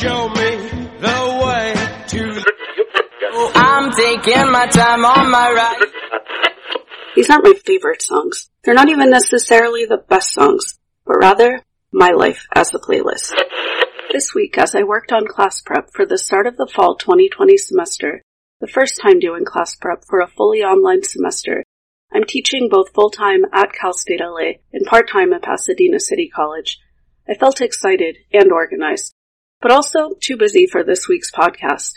show me the way to. I'm taking my time on my ride. These aren't my favorite songs. They're not even necessarily the best songs, but rather my life as a playlist. This week, as I worked on class prep for the start of the fall 2020 semester, the first time doing class prep for a fully online semester, I'm teaching both full-time at Cal State LA and part-time at Pasadena City College. I felt excited and organized, but also too busy for this week's podcast.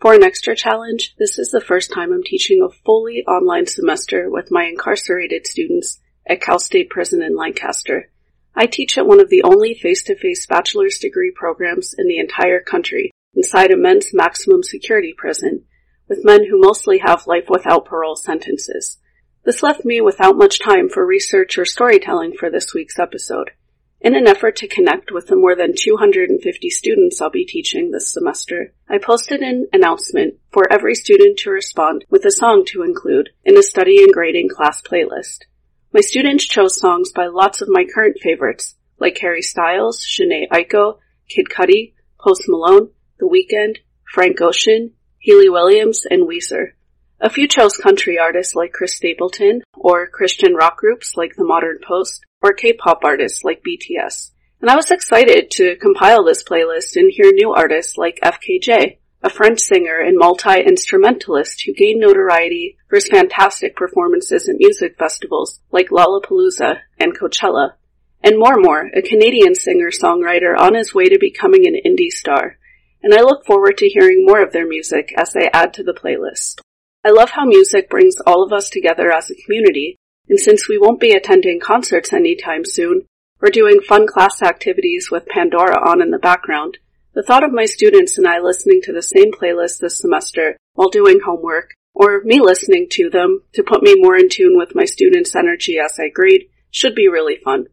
For an extra challenge, this is the first time I'm teaching a fully online semester with my incarcerated students at Cal State Prison in Lancaster. I teach at one of the only face-to-face bachelor's degree programs in the entire country inside a men's maximum security prison with men who mostly have life without parole sentences. This left me without much time for research or storytelling for this week's episode. In an effort to connect with the more than 250 students I'll be teaching this semester, I posted an announcement for every student to respond with a song to include in a study and grading class playlist. My students chose songs by lots of my current favorites, like Harry Styles, Jhené Aiko, Kid Cudi, Post Malone, The Weeknd, Frank Ocean, Hayley Williams, and Weezer. A few chose country artists like Chris Stapleton, or Christian rock groups like The Modern Post, or K-pop artists like BTS. And I was excited to compile this playlist and hear new artists like FKJ, a French singer and multi-instrumentalist who gained notoriety for his fantastic performances at music festivals like Lollapalooza and Coachella. And more more, a Canadian singer-songwriter on his way to becoming an indie star. And I look forward to hearing more of their music as they add to the playlist. I love how music brings all of us together as a community, and since we won't be attending concerts anytime soon, or doing fun class activities with Pandora on in the background, the thought of my students and I listening to the same playlist this semester while doing homework, or me listening to them to put me more in tune with my students' energy as I grade, should be really fun.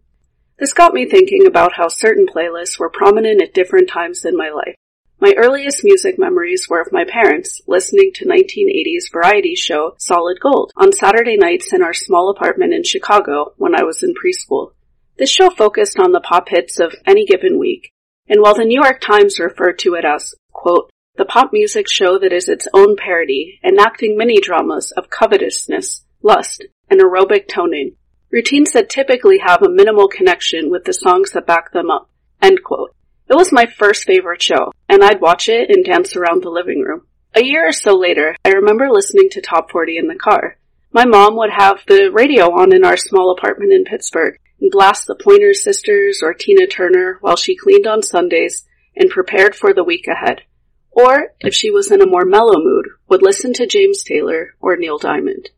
This got me thinking about how certain playlists were prominent at different times in my life. My earliest music memories were of my parents listening to 1980s variety show Solid Gold on Saturday nights in our small apartment in Chicago when I was in preschool. This show focused on the pop hits of any given week, and while the New York Times referred to it as, quote, the pop music show that is its own parody, enacting mini dramas of covetousness, lust, and aerobic toning, routines that typically have a minimal connection with the songs that back them up, end quote. It was my first favorite show, and I'd watch it and dance around the living room. A year or so later, I remember listening to Top 40 in the car. My mom would have the radio on in our small apartment in Pittsburgh and blast the Pointer Sisters or Tina Turner while she cleaned on Sundays and prepared for the week ahead. Or, if she was in a more mellow mood, would listen to James Taylor or Neil Diamond.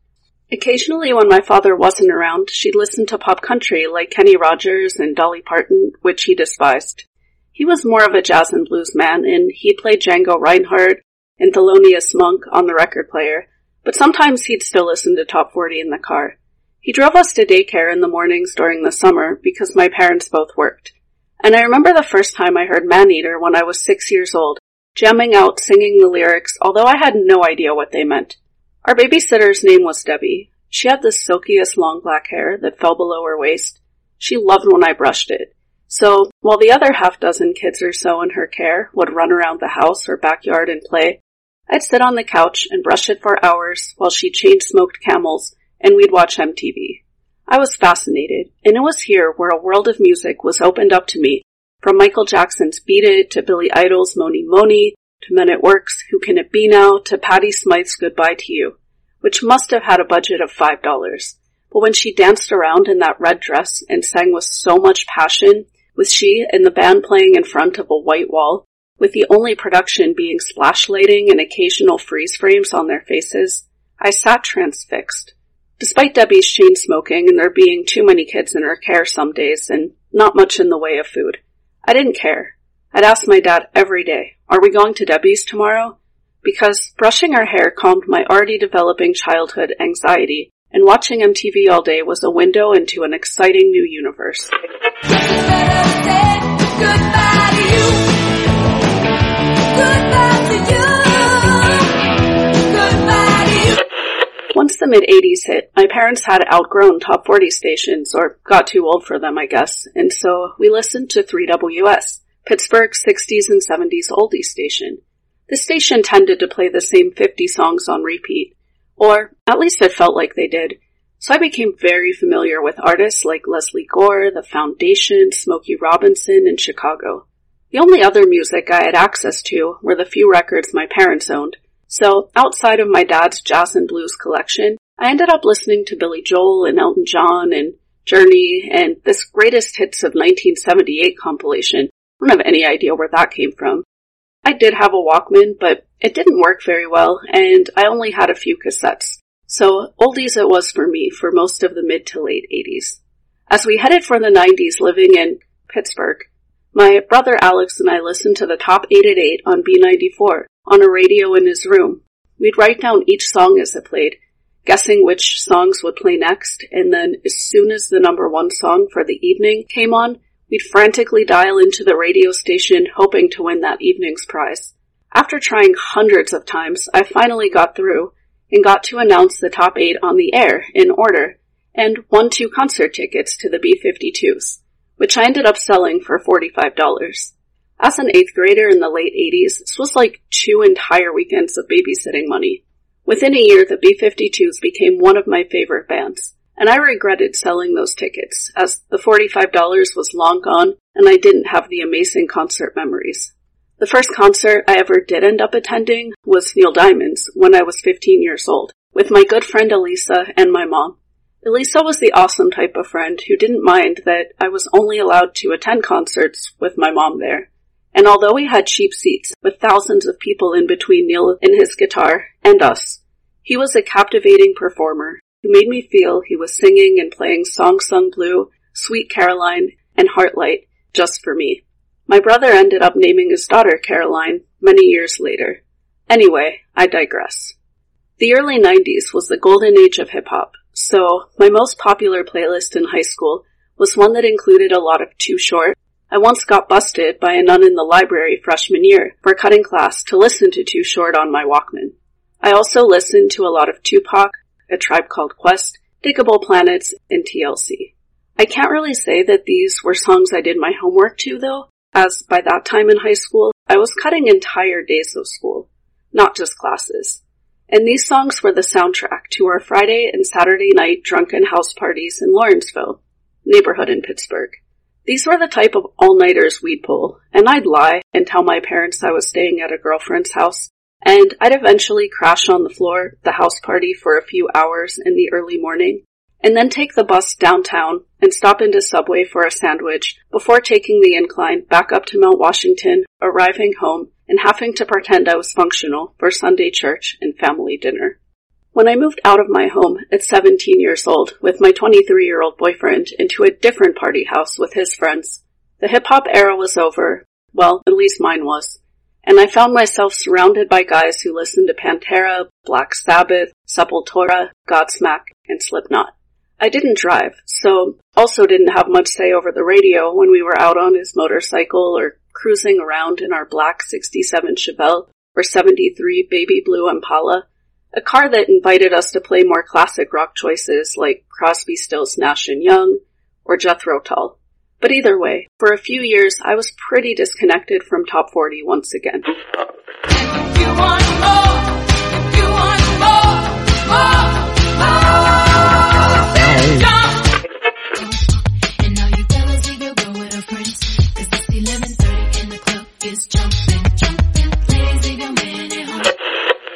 Occasionally when my father wasn't around, she'd listen to pop country like Kenny Rogers and Dolly Parton, which he despised. He was more of a jazz and blues man, and he played Django Reinhardt and Thelonious Monk on the record player, but sometimes he'd still listen to Top 40 in the car. He drove us to daycare in the mornings during the summer because my parents both worked. And I remember the first time I heard Maneater when I was six years old, jamming out singing the lyrics, although I had no idea what they meant. Our babysitter's name was Debbie. She had the silkiest long black hair that fell below her waist. She loved when I brushed it. So, while the other half dozen kids or so in her care would run around the house or backyard and play, I'd sit on the couch and brush it for hours while she chain smoked camels and we'd watch MTV. I was fascinated, and it was here where a world of music was opened up to me, from Michael Jackson's Beat It to Billy Idol's Mony Mony to Men at Work's Who Can It Be Now to Patty Smyth's Goodbye to You, which must have had a budget of five dollars. But when she danced around in that red dress and sang with so much passion, with she and the band playing in front of a white wall, with the only production being splash lighting and occasional freeze frames on their faces, I sat transfixed. Despite Debbie's chain smoking and there being too many kids in her care some days and not much in the way of food, I didn't care. I'd ask my dad every day, are we going to Debbie's tomorrow? Because brushing her hair calmed my already developing childhood anxiety and watching MTV all day was a window into an exciting new universe. Once the mid 80s hit, my parents had outgrown top 40 stations, or got too old for them, I guess, and so we listened to 3WS, Pittsburgh's 60s and 70s oldie station. The station tended to play the same 50 songs on repeat, or at least it felt like they did. So I became very familiar with artists like Lesley Gore, The Foundation, Smokey Robinson, and Chicago. The only other music I had access to were the few records my parents owned. So outside of my dad's jazz and blues collection, I ended up listening to Billy Joel and Elton John and Journey and this greatest hits of 1978 compilation. I don't have any idea where that came from. I did have a Walkman, but it didn't work very well, and I only had a few cassettes. So oldies it was for me for most of the mid to late 80s. As we headed for the 90s living in Pittsburgh, my brother Alex and I listened to the top 8 at 8 on B94 on a radio in his room. We'd write down each song as it played, guessing which songs would play next, and then as soon as the number one song for the evening came on, we'd frantically dial into the radio station hoping to win that evening's prize. After trying hundreds of times, I finally got through and got to announce the top eight on the air in order and won two concert tickets to the B-52s, which I ended up selling for $45. As an eighth grader in the late 80s, this was like two entire weekends of babysitting money. Within a year, the B-52s became one of my favorite bands, and I regretted selling those tickets, as the $45 was long gone and I didn't have the amazing concert memories. The first concert I ever did end up attending was Neil Diamond's when I was 15 years old, with my good friend Elisa and my mom. Elisa was the awesome type of friend who didn't mind that I was only allowed to attend concerts with my mom there. And although we had cheap seats, with thousands of people in between Neil and his guitar and us, he was a captivating performer who made me feel he was singing and playing Song Sung Blue, Sweet Caroline, and Heartlight just for me. My brother ended up naming his daughter Caroline many years later. Anyway, I digress. The early 90s was the golden age of hip hop, so my most popular playlist in high school was one that included a lot of Too Short, I once got busted by a nun in the library freshman year for cutting class to listen to Too Short on my Walkman. I also listened to a lot of Tupac, A Tribe Called Quest, Digable Planets, and TLC. I can't really say that these were songs I did my homework to though, as by that time in high school, I was cutting entire days of school, not just classes. And these songs were the soundtrack to our Friday and Saturday night drunken house parties in Lawrenceville, neighborhood in Pittsburgh. These were the type of all-nighters we'd pull, and I'd lie and tell my parents I was staying at a girlfriend's house, and I'd eventually crash on the floor, the house party for a few hours in the early morning, and then take the bus downtown and stop into Subway for a sandwich before taking the incline back up to Mount Washington, arriving home, and having to pretend I was functional for Sunday church and family dinner. When I moved out of my home at 17 years old with my 23 year old boyfriend into a different party house with his friends, the hip hop era was over. Well, at least mine was. And I found myself surrounded by guys who listened to Pantera, Black Sabbath, Sepultura, Godsmack, and Slipknot. I didn't drive, so also didn't have much say over the radio when we were out on his motorcycle or cruising around in our black 67 Chevelle or 73 baby blue Impala a car that invited us to play more classic rock choices like Crosby, Stills, Nash and Young or Jethro Tull. But either way, for a few years I was pretty disconnected from top 40 once again.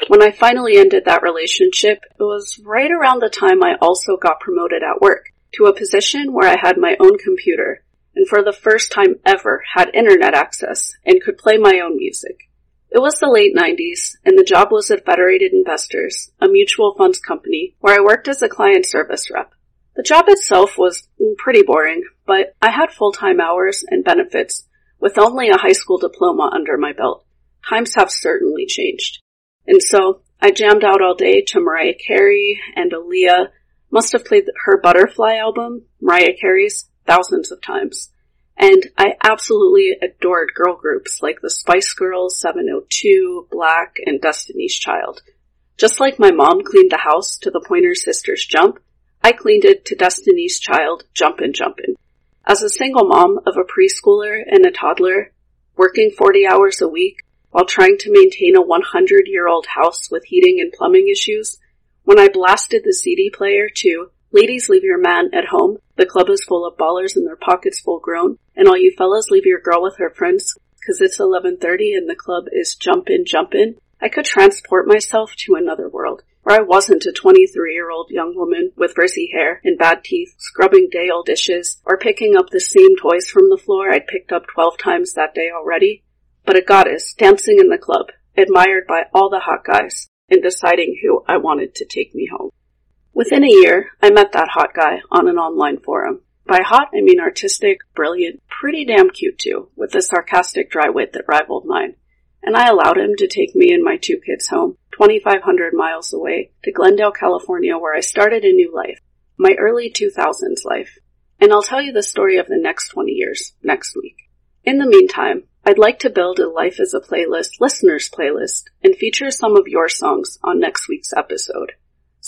When I finally ended that relationship, it was right around the time I also got promoted at work to a position where I had my own computer and for the first time ever had internet access and could play my own music. It was the late 90s and the job was at Federated Investors, a mutual funds company where I worked as a client service rep. The job itself was pretty boring, but I had full-time hours and benefits with only a high school diploma under my belt. Times have certainly changed. And so I jammed out all day to Mariah Carey and Aaliyah. Must have played her Butterfly album, Mariah Carey's, thousands of times. And I absolutely adored girl groups like the Spice Girls, 702, Blaque, and Destiny's Child. Just like my mom cleaned the house to the Pointer Sisters Jump, I cleaned it to Destiny's Child Jumpin' Jumpin'. As a single mom of a preschooler and a toddler, working 40 hours a week while trying to maintain a 100 year old house with heating and plumbing issues, when I blasted the CD player to Ladies leave your man at home, the club is full of ballers and their pockets full grown, and all you fellas leave your girl with her friends, cause it's 11.30 and the club is jumpin' jumpin', I could transport myself to another world, where I wasn't a 23 year old young woman with frizzy hair and bad teeth, scrubbing day old dishes, or picking up the same toys from the floor I'd picked up 12 times that day already, but a goddess dancing in the club, admired by all the hot guys, and deciding who I wanted to take me home. Within a year, I met that hot guy on an online forum. By hot, I mean artistic, brilliant, pretty damn cute too, with a sarcastic dry wit that rivaled mine. And I allowed him to take me and my two kids home, 2,500 miles away, to Glendale, California, where I started a new life. My early 2000s life. And I'll tell you the story of the next 20 years next week. In the meantime, I'd like to build a Life as a Playlist listeners playlist and feature some of your songs on next week's episode.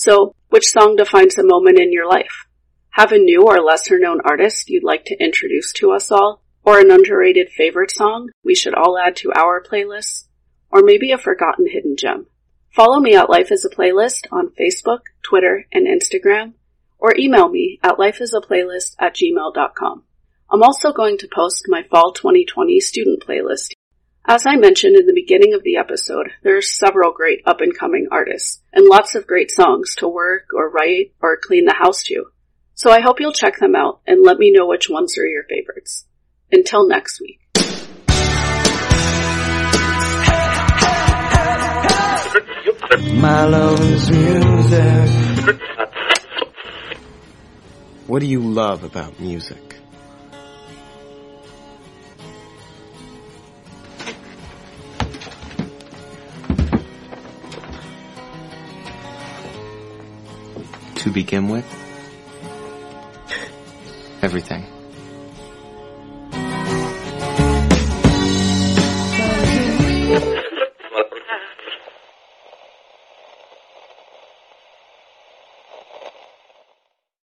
So, which song defines a moment in your life? Have a new or lesser known artist you'd like to introduce to us all? Or an underrated favorite song we should all add to our playlists? Or maybe a forgotten hidden gem? Follow me at Life as a Playlist on Facebook, Twitter, and Instagram, or email me at lifeasaplaylist at gmail.com. I'm also going to post my Fall 2020 student playlist as I mentioned in the beginning of the episode, there are several great up and coming artists, and lots of great songs to work or write or clean the house to. So I hope you'll check them out and let me know which ones are your favorites. Until next week. My love is music. What do you love about music? To begin with? Everything.